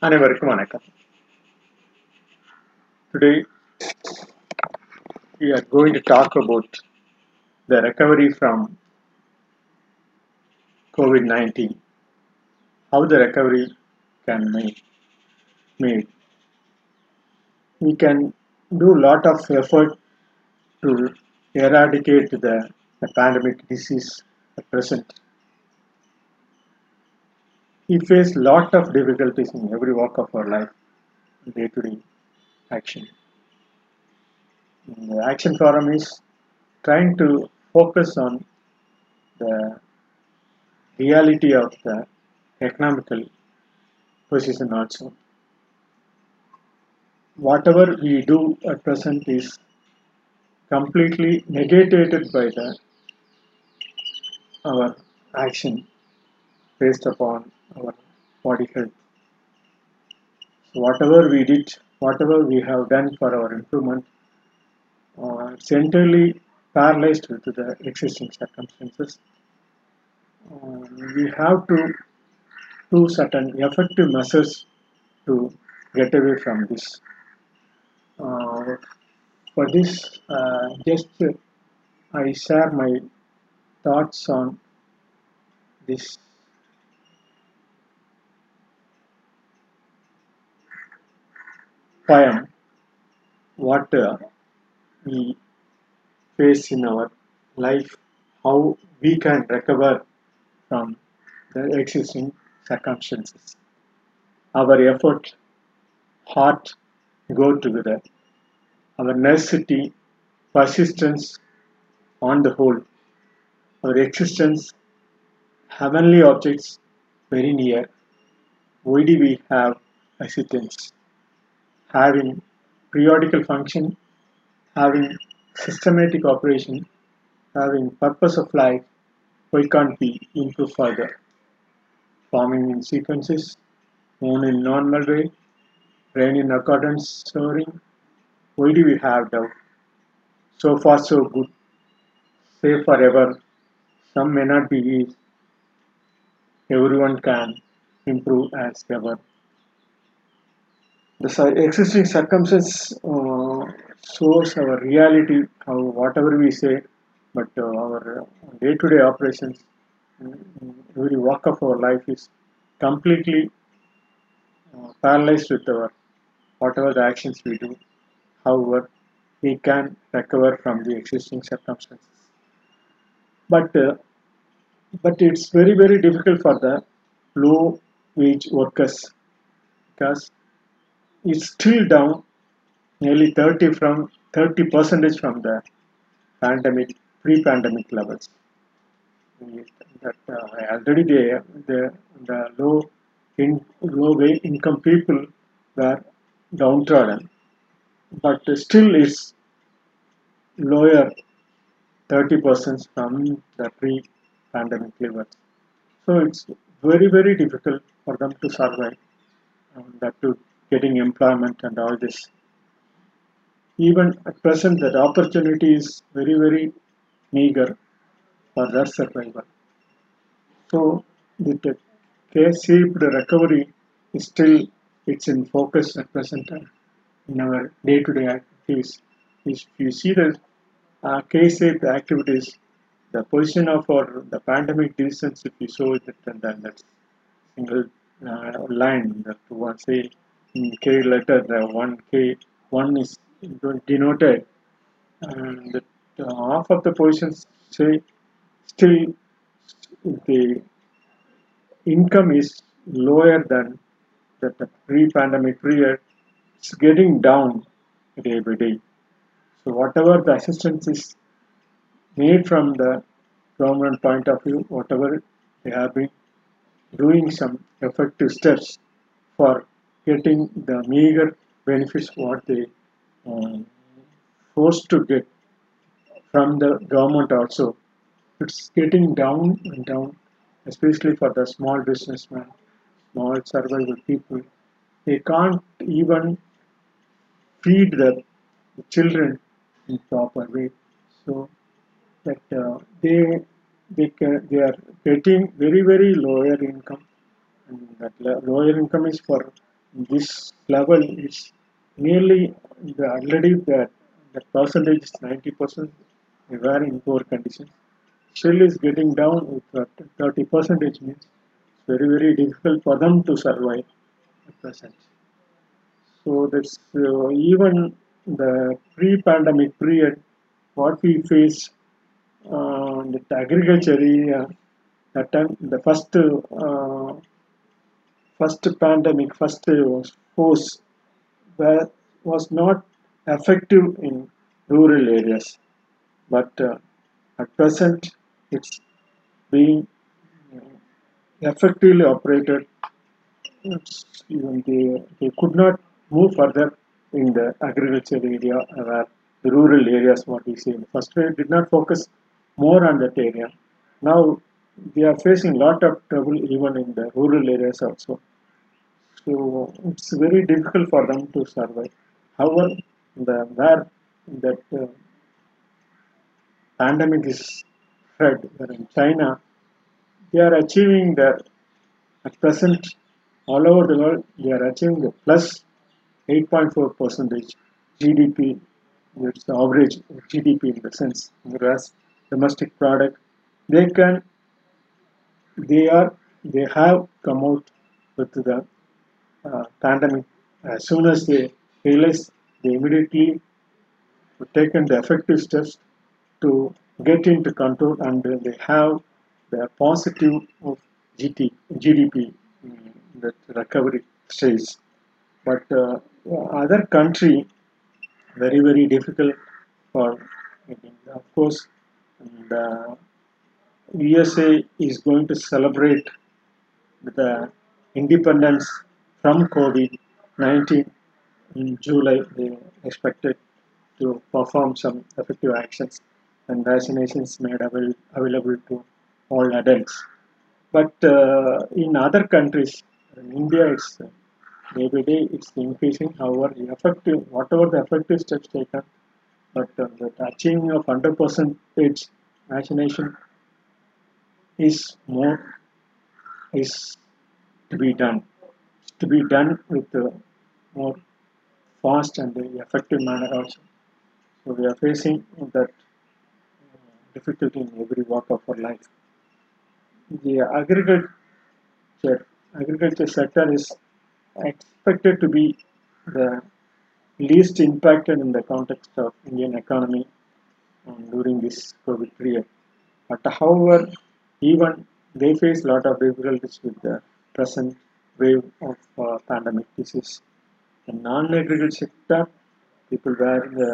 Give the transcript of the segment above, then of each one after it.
அனைவருக்கும் வணக்கம் Today we are going to talk about the recovery from COVID-19, how the recovery can make made. We can do lot of effort to eradicate the, the pandemic disease at present. We face lot of difficulties in every walk of our life, day to day action. The Action Forum is trying to focus on the reality of the economical position also. Whatever we do at present is completely negated by the our action based upon our body health. So whatever we did, whatever we have done for our improvement, uh, it's entirely paralyzed with the existing circumstances. Um, we have to do certain effective measures to get away from this. Uh, for this, uh, just uh, I share my thoughts on this poem what uh, we face in our life, how we can recover from the existing circumstances. Our effort, heart go together. Our necessity, persistence on the whole, our existence, heavenly objects very near. Why do we have hesitance? Having periodical function, having systematic operation, having purpose of life, why can't we improve further? Forming in sequences, moon in normal way, rain in accordance soaring, why do we have doubt? So far so good, say forever, some may not be easy, everyone can improve as ever the existing circumstance uh, shows our reality how whatever we say but uh, our day-to-day operations every walk of our life is completely uh, paralyzed with our whatever the actions we do however we can recover from the existing circumstances. But uh, but it's very very difficult for the low wage workers because is still down nearly 30 from 30 percentage from the pandemic pre-pandemic levels. That uh, already there the the low in low income people were downtrodden but still it's lower 30 percent from the pre-pandemic levels. So it's very very difficult for them to survive um, that to getting employment and all this. Even at present, that opportunity is very, very meager for their survival. So, the K-shaped recovery is still it's in focus at present time in our day-to-day activities. If you see the uh, K-shaped activities, the position of our the pandemic distance, if you show it, and then that single uh, line that one say in K letter, the one K one is denoted, and the, half of the positions say still the income is lower than that the pre-pandemic period. It's getting down day by day. So whatever the assistance is made from the government point of view, whatever they have been doing some effective steps for getting the meager benefits what they um, forced to get from the government also. It's getting down and down, especially for the small businessmen, small survival people. They can't even feed the children in proper way. So that uh, they they can, they are getting very very lower income and that lower income is for this level is nearly the already that the percentage is 90 percent we were in poor conditions. Still is getting down with that 30 percentage means it's very very difficult for them to survive at present. So that's uh, even the pre-pandemic period what we faced uh, the agriculture that time the first uh, first pandemic first force were, was not effective in rural areas. But uh, at present it's being uh, effectively operated. Even they, they could not move further in the agriculture area where the rural areas what we see. In the first we did not focus more on that area. Now they are facing lot of trouble even in the rural areas also so it's very difficult for them to survive. However, the where that uh, pandemic is spread, in China, they are achieving the at present all over the world they are achieving the plus 8.4 percentage GDP. It's the average GDP in the sense, whereas domestic product they can they are they have come out with the pandemic, as soon as they realize, they immediately taken the effective steps to get into control and they have the positive of GT, GDP that recovery stage. But uh, other country, very very difficult for, of course, the USA is going to celebrate the independence from COVID-19 in July. They expected to perform some effective actions and vaccinations made avail- available to all adults. But uh, in other countries, in India, it's uh, day by day it's increasing. However, the effective whatever the effective steps taken, but uh, the achieving of 100 percentage vaccination is more is to be done to be done with a more fast and effective manner also. So we are facing that uh, difficulty in every walk of our life. The agriculture agriculture sector is expected to be the least impacted in the context of Indian economy um, during this COVID period. But however, even they face a lot of difficulties with the present wave of uh, pandemic disease. The non-agricultural sector, people where the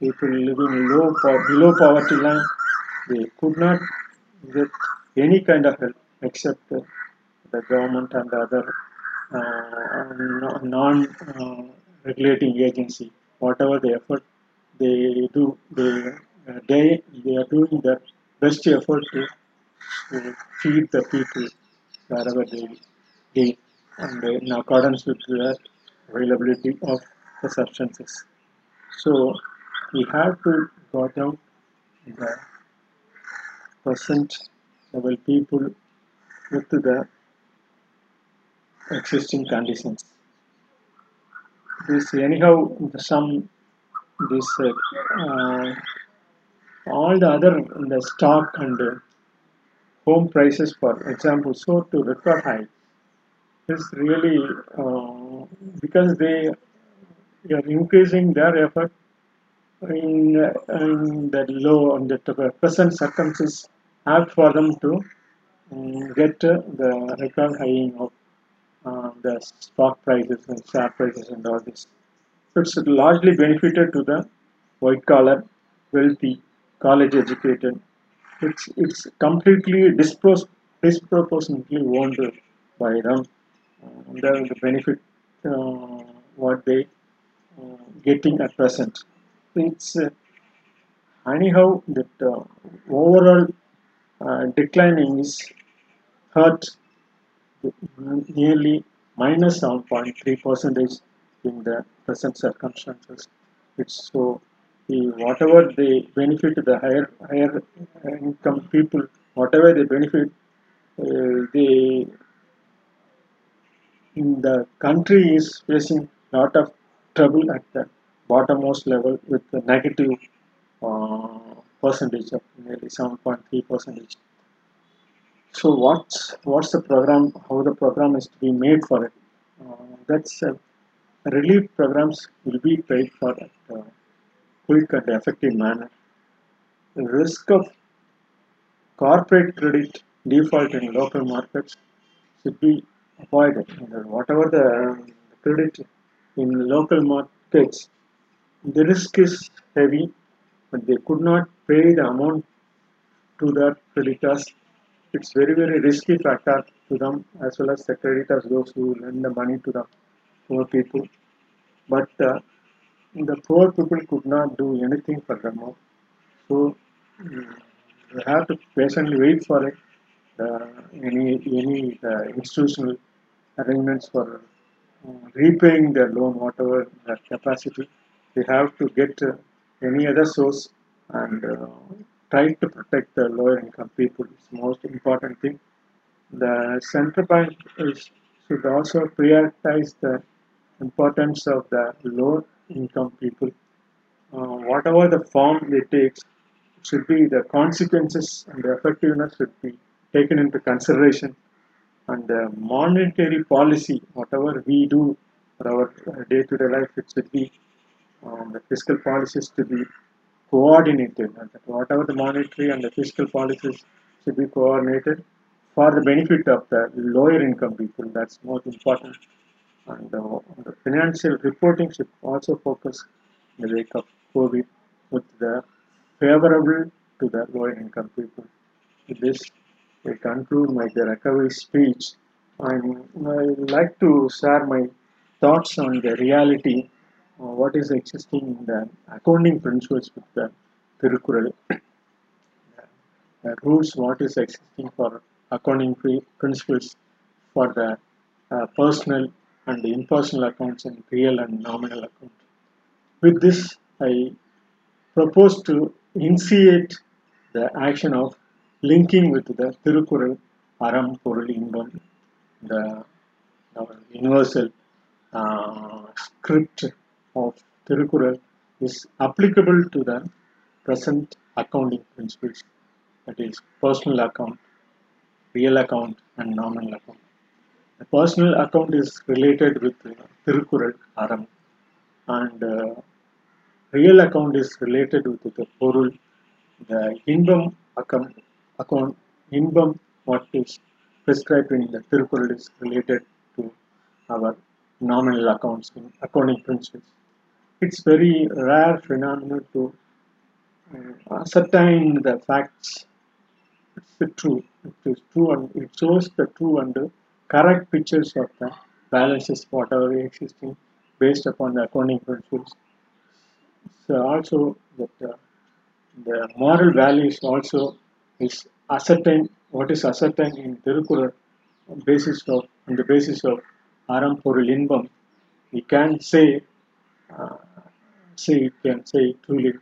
people living low below poverty line, they could not get any kind of help except uh, the government and the other uh, non-regulating uh, agency. Whatever the effort they do, they uh, they they are doing their best effort to, to feed the people wherever they live and in accordance with the availability of the substances. So we have to got out the present level people with the existing conditions. This anyhow some this uh, uh, all the other the stock and uh, home prices for example so to record high is really uh, because they are increasing their effort in, in the low and the present circumstances have for them to um, get the record high of uh, the stock prices and share prices and all this. So it's largely benefited to the white collar, wealthy, college educated. It's it's completely disproportionately owned by them. The, the benefit uh, what they uh, getting at present. It's uh, anyhow that uh, overall uh, declining is hurt nearly minus 7.3 percentage in the present circumstances. It's so the whatever they benefit the higher higher income people, whatever they benefit, uh, they the country is facing a lot of trouble at the bottommost level with the negative uh, percentage of nearly 7.3 percentage. So what's what's the program? How the program is to be made for it? Uh, that's uh, relief programs will be paid for at uh, quick and effective manner. The risk of corporate credit default in local markets should be avoided. Whatever the um, credit in local markets, the risk is heavy, but they could not pay the amount to the creditors. It's very very risky factor to them as well as the creditors, those who lend the money to the poor people. But uh, the poor people could not do anything for them. So mm, we have to patiently wait for it. Uh, any any uh, institutional arrangements for uh, repaying their loan, whatever their capacity, they have to get uh, any other source and uh, try to protect the lower income people. The most important thing. The central bank is, should also prioritize the importance of the low income people. Uh, whatever the form they take should be the consequences and the effectiveness should be taken into consideration. And the monetary policy whatever we do for our uh, day-to-day life it should be um, the fiscal policies to be coordinated. And whatever the monetary and the fiscal policies should be coordinated for the benefit of the lower income people. That's most important. And uh, the financial reporting should also focus in the wake of COVID with the favorable to the lower income people. With this, I conclude my recovery speech. I'm, I like to share my thoughts on the reality, uh, what is existing in the accounting principles with the Tirukural, the rules, what is existing for accounting principles for the uh, personal and the impersonal accounts and real and nominal accounts. With this, I propose to initiate the action of linking with the Tirukural Aram Porul Inbam, the universal uh, script of Tirukural is applicable to the present accounting principles, that is, personal account, real account, and nominal account. The personal account is related with uh, Tirukural Aram, and real account is related with the Porul. The Inbam account, account Inbam, what is prescribed in the Tirukural is related to our nominal accounts in accounting principles. It's very rare phenomenon to uh, ascertain the facts. It's the true. It is true and it shows the true and correct pictures of the balances whatever existing based upon the accounting principles. So also that uh, the moral values also is ascertained what is ascertained in Tirukural on basis of on the basis of Aram Porul Inbam. We can say uh, say we can say truly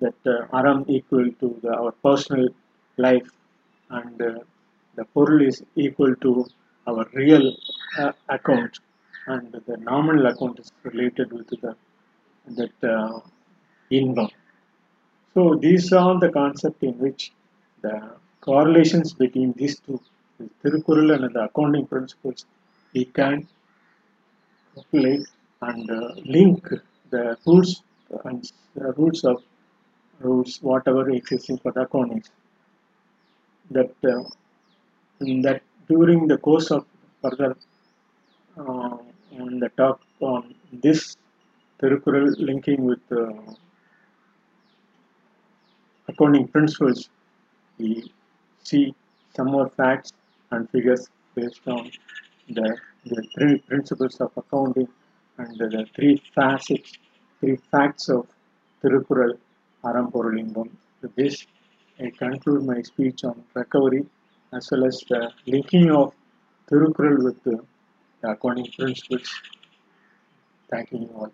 that uh, Aram equal to the, our personal life and uh, the Porul is equal to our real uh, account and the nominal account is related with the that uh. So these are the concept in which the correlations between these two, the Tirukural and the accounting principles, we can calculate and uh, link the rules and the rules of rules whatever existing for the accounting. That uh, that during the course of further uh, on the talk on this Tirukural linking with uh, accounting principles, we see some more facts and figures based on the, the three principles of accounting and the three facets, three facts of Tirukural Aram Porul Inbam. With this, I conclude my speech on recovery as well as the linking of Tirukural with the, the accounting principles. Thank you all.